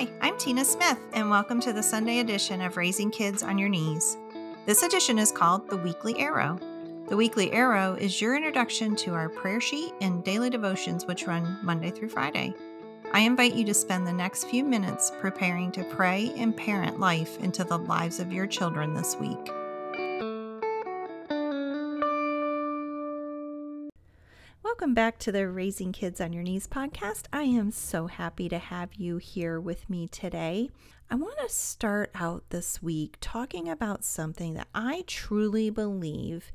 Hi, I'm Tina Smith, and welcome to the Sunday edition of Raising Kids on Your Knees. This edition is called The Weekly Arrow. The Weekly Arrow is your introduction to our prayer sheet and daily devotions, which run Monday through Friday. I invite you to spend the next few minutes preparing to pray and parent life into the lives of your children this week. Welcome back to the Raising Kids on Your Knees podcast. I am so happy to have you here with me today. I want to start out this week talking about something that I truly believe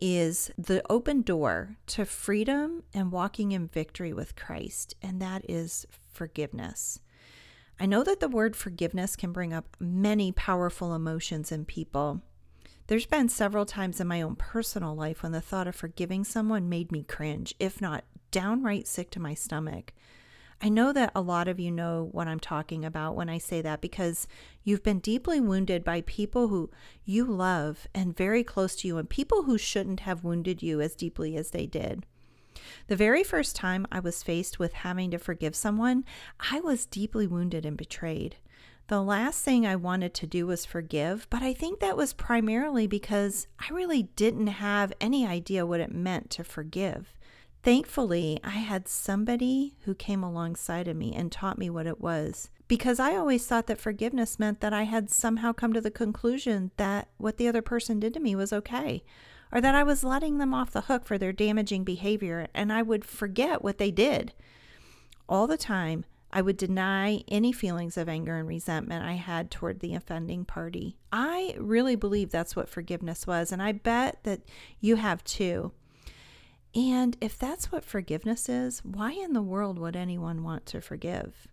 is the open door to freedom and walking in victory with Christ, and that is forgiveness. I know that the word forgiveness can bring up many powerful emotions in people. There's been several times in my own personal life when the thought of forgiving someone made me cringe, if not downright sick to my stomach. I know that a lot of you know what I'm talking about when I say that because you've been deeply wounded by people who you love and very close to you, and people who shouldn't have wounded you as deeply as they did. The very first time I was faced with having to forgive someone, I was deeply wounded and betrayed. The last thing I wanted to do was forgive, but I think that was primarily because I really didn't have any idea what it meant to forgive. Thankfully, I had somebody who came alongside of me and taught me what it was. Because I always thought that forgiveness meant that I had somehow come to the conclusion that what the other person did to me was okay, or that I was letting them off the hook for their damaging behavior and I would forget what they did. All the time, I would deny any feelings of anger and resentment I had toward the offending party. I really believe that's what forgiveness was, and I bet that you have too. And if that's what forgiveness is, why in the world would anyone want to forgive?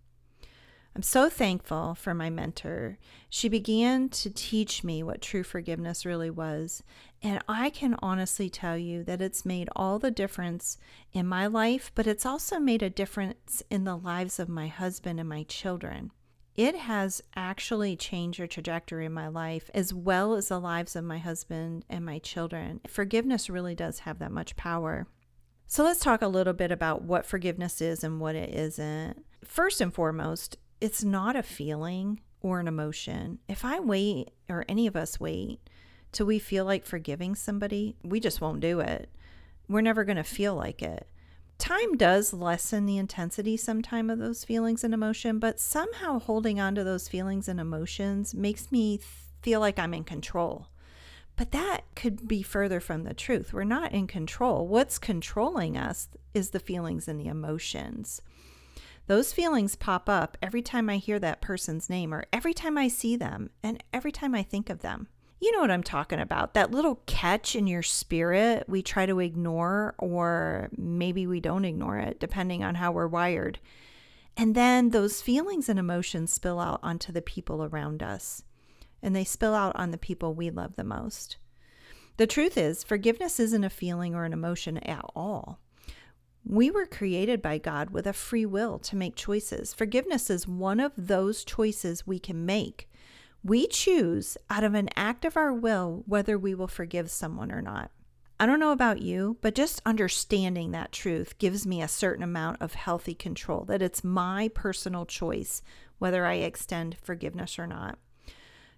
I'm so thankful for my mentor. She began to teach me what true forgiveness really was. And I can honestly tell you that it's made all the difference in my life, but it's also made a difference in the lives of my husband and my children. It has actually changed the trajectory in my life as well as the lives of my husband and my children. Forgiveness really does have that much power. So let's talk a little bit about what forgiveness is and what it isn't. First and foremost, it's not a feeling or an emotion. If I wait, or any of us wait, till we feel like forgiving somebody, we just won't do it. We're never going to feel like it. Time does lessen the intensity sometime of those feelings and emotion, but somehow holding on to those feelings and emotions makes me feel like I'm in control. But that could be further from the truth. We're not in control. What's controlling us is the feelings and the emotions. Those feelings pop up every time I hear that person's name or every time I see them and every time I think of them. You know what I'm talking about. That little catch in your spirit we try to ignore, or maybe we don't ignore it, depending on how we're wired. And then those feelings and emotions spill out onto the people around us, and they spill out on the people we love the most. The truth is, forgiveness isn't a feeling or an emotion at all. We were created by God with a free will to make choices. Forgiveness is one of those choices we can make. We choose out of an act of our will whether we will forgive someone or not. I don't know about you, but just understanding that truth gives me a certain amount of healthy control that it's my personal choice whether I extend forgiveness or not.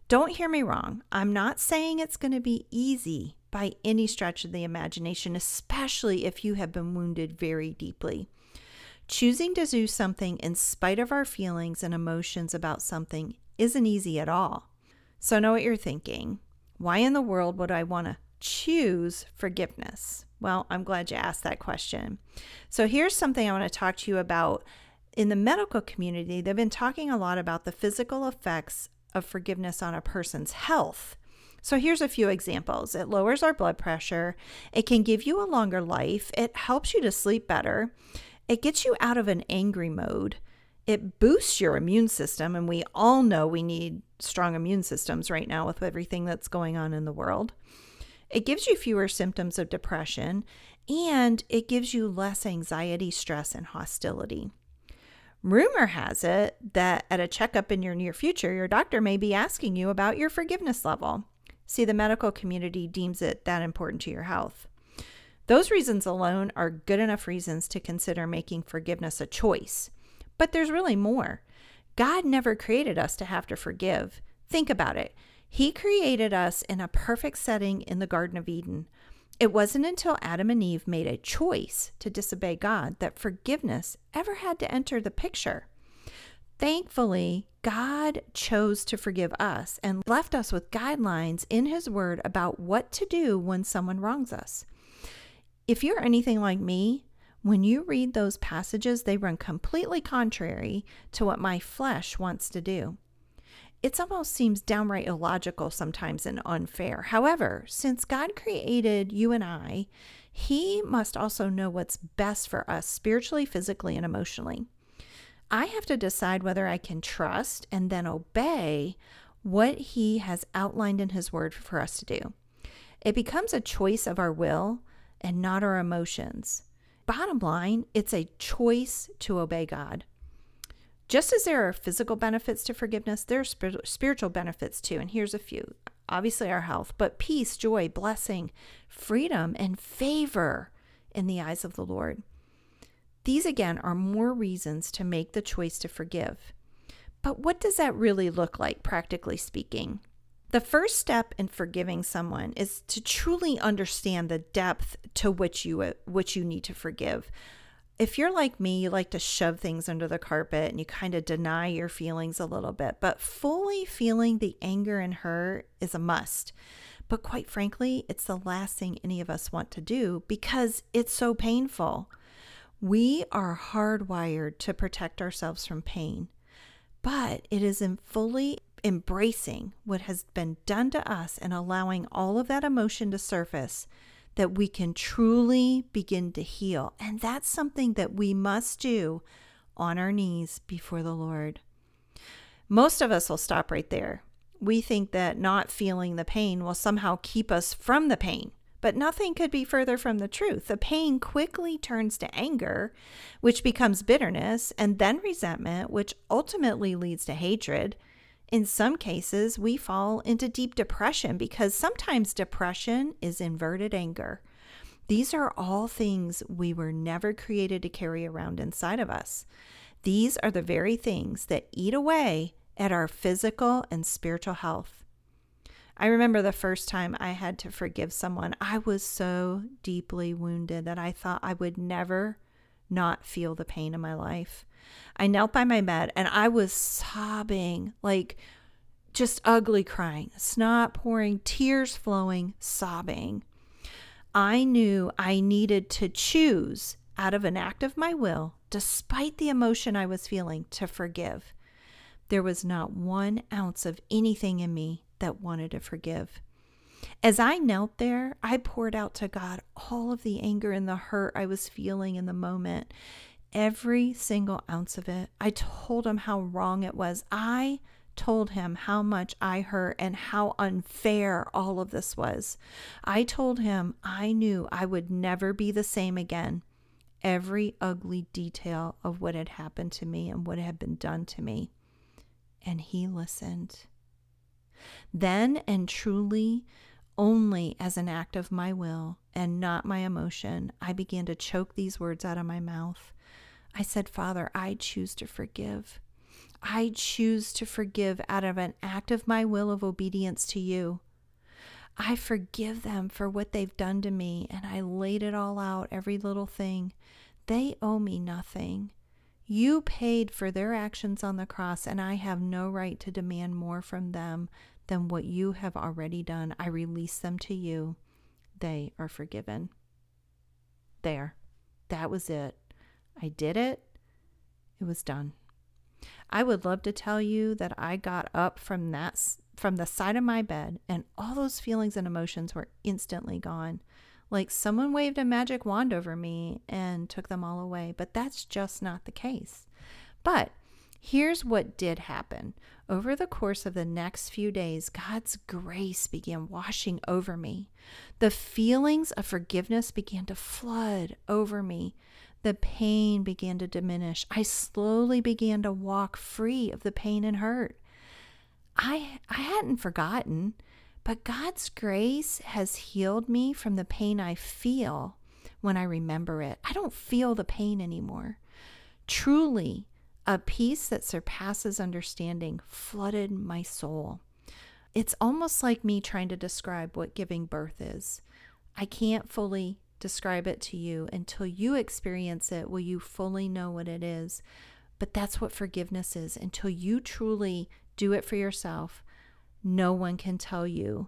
Don't hear me wrong. I'm not saying it's going to be easy by any stretch of the imagination, especially if you have been wounded very deeply. Choosing to do something in spite of our feelings and emotions about something isn't easy at all. So, know what you're thinking. Why in the world would I want to choose forgiveness? Well, I'm glad you asked that question. So, here's something I want to talk to you about. In the medical community, they've been talking a lot about the physical effects of forgiveness on a person's health. So here's a few examples. It lowers our blood pressure. It can give you a longer life. It helps you to sleep better. It gets you out of an angry mode. It boosts your immune system. And we all know we need strong immune systems right now with everything that's going on in the world. It gives you fewer symptoms of depression and it gives you less anxiety, stress, and hostility. Rumor has it that at a checkup in your near future, your doctor may be asking you about your forgiveness level. See, the medical community deems it that important to your health. Those reasons alone are good enough reasons to consider making forgiveness a choice. But there's really more. God never created us to have to forgive. Think about it. He created us in a perfect setting in the Garden of Eden. It wasn't until Adam and Eve made a choice to disobey God that forgiveness ever had to enter the picture. Thankfully, God chose to forgive us and left us with guidelines in His Word about what to do when someone wrongs us. If you're anything like me, when you read those passages, they run completely contrary to what my flesh wants to do. It almost seems downright illogical sometimes and unfair. However, since God created you and I, He must also know what's best for us spiritually, physically, and emotionally. I have to decide whether I can trust and then obey what He has outlined in His Word for us to do. It becomes a choice of our will and not our emotions. Bottom line, it's a choice to obey God. Just as there are physical benefits to forgiveness, there are spiritual benefits too. And here's a few obviously, our health, but peace, joy, blessing, freedom, and favor in the eyes of the Lord. These again are more reasons to make the choice to forgive. But what does that really look like, practically speaking? The first step in forgiving someone is to truly understand the depth to which you uh, which you need to forgive. If you're like me, you like to shove things under the carpet and you kind of deny your feelings a little bit, but fully feeling the anger and hurt is a must. But quite frankly, it's the last thing any of us want to do because it's so painful. We are hardwired to protect ourselves from pain, but it is in fully embracing what has been done to us and allowing all of that emotion to surface that we can truly begin to heal. And that's something that we must do on our knees before the Lord. Most of us will stop right there. We think that not feeling the pain will somehow keep us from the pain. But nothing could be further from the truth. The pain quickly turns to anger, which becomes bitterness, and then resentment, which ultimately leads to hatred. In some cases, we fall into deep depression because sometimes depression is inverted anger. These are all things we were never created to carry around inside of us. These are the very things that eat away at our physical and spiritual health. I remember the first time I had to forgive someone, I was so deeply wounded that I thought I would never not feel the pain in my life. I knelt by my bed and I was sobbing, like just ugly crying, snot pouring, tears flowing, sobbing. I knew I needed to choose out of an act of my will, despite the emotion I was feeling, to forgive. There was not one ounce of anything in me that wanted to forgive. As I knelt there, I poured out to God all of the anger and the hurt I was feeling in the moment every single ounce of it. I told him how wrong it was. I told him how much I hurt and how unfair all of this was. I told him I knew I would never be the same again. Every ugly detail of what had happened to me and what had been done to me. And he listened. Then and truly, only as an act of my will and not my emotion, I began to choke these words out of my mouth. I said, Father, I choose to forgive. I choose to forgive out of an act of my will of obedience to you. I forgive them for what they've done to me, and I laid it all out, every little thing. They owe me nothing. You paid for their actions on the cross, and I have no right to demand more from them than what you have already done. I release them to you. They are forgiven. There. That was it. I did it. It was done. I would love to tell you that I got up from that from the side of my bed and all those feelings and emotions were instantly gone. Like someone waved a magic wand over me and took them all away, but that's just not the case. But here's what did happen. Over the course of the next few days, God's grace began washing over me. The feelings of forgiveness began to flood over me. The pain began to diminish. I slowly began to walk free of the pain and hurt. I, I hadn't forgotten, but God's grace has healed me from the pain I feel when I remember it. I don't feel the pain anymore. Truly, A peace that surpasses understanding flooded my soul. It's almost like me trying to describe what giving birth is. I can't fully describe it to you until you experience it. Will you fully know what it is? But that's what forgiveness is. Until you truly do it for yourself, no one can tell you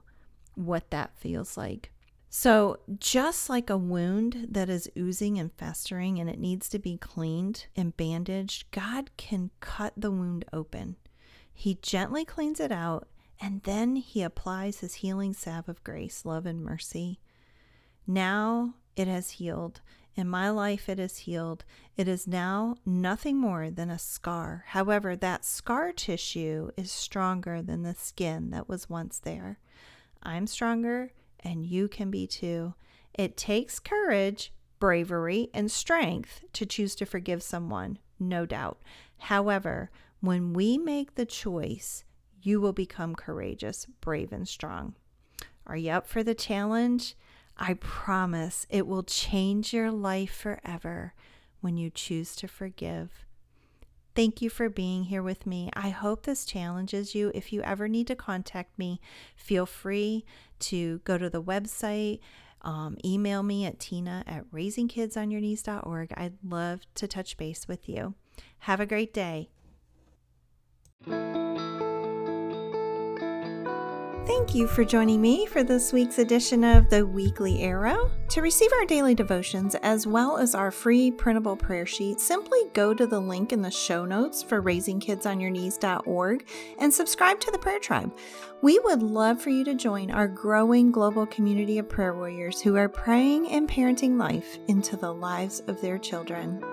what that feels like. So, just like a wound that is oozing and festering and it needs to be cleaned and bandaged, God can cut the wound open. He gently cleans it out and then He applies His healing salve of grace, love, and mercy. Now it has healed. In my life, it is healed. It is now nothing more than a scar. However, that scar tissue is stronger than the skin that was once there. I'm stronger, and you can be too. It takes courage, bravery, and strength to choose to forgive someone, no doubt. However, when we make the choice, you will become courageous, brave, and strong. Are you up for the challenge? I promise it will change your life forever when you choose to forgive. Thank you for being here with me. I hope this challenges you. If you ever need to contact me, feel free to go to the website, um, email me at tina at raisingkidsonyourknees.org. I'd love to touch base with you. Have a great day. Thank you for joining me for this week's edition of the Weekly Arrow. To receive our daily devotions as well as our free printable prayer sheet, simply go to the link in the show notes for raisingkidsonyourknees.org and subscribe to the Prayer Tribe. We would love for you to join our growing global community of prayer warriors who are praying and parenting life into the lives of their children.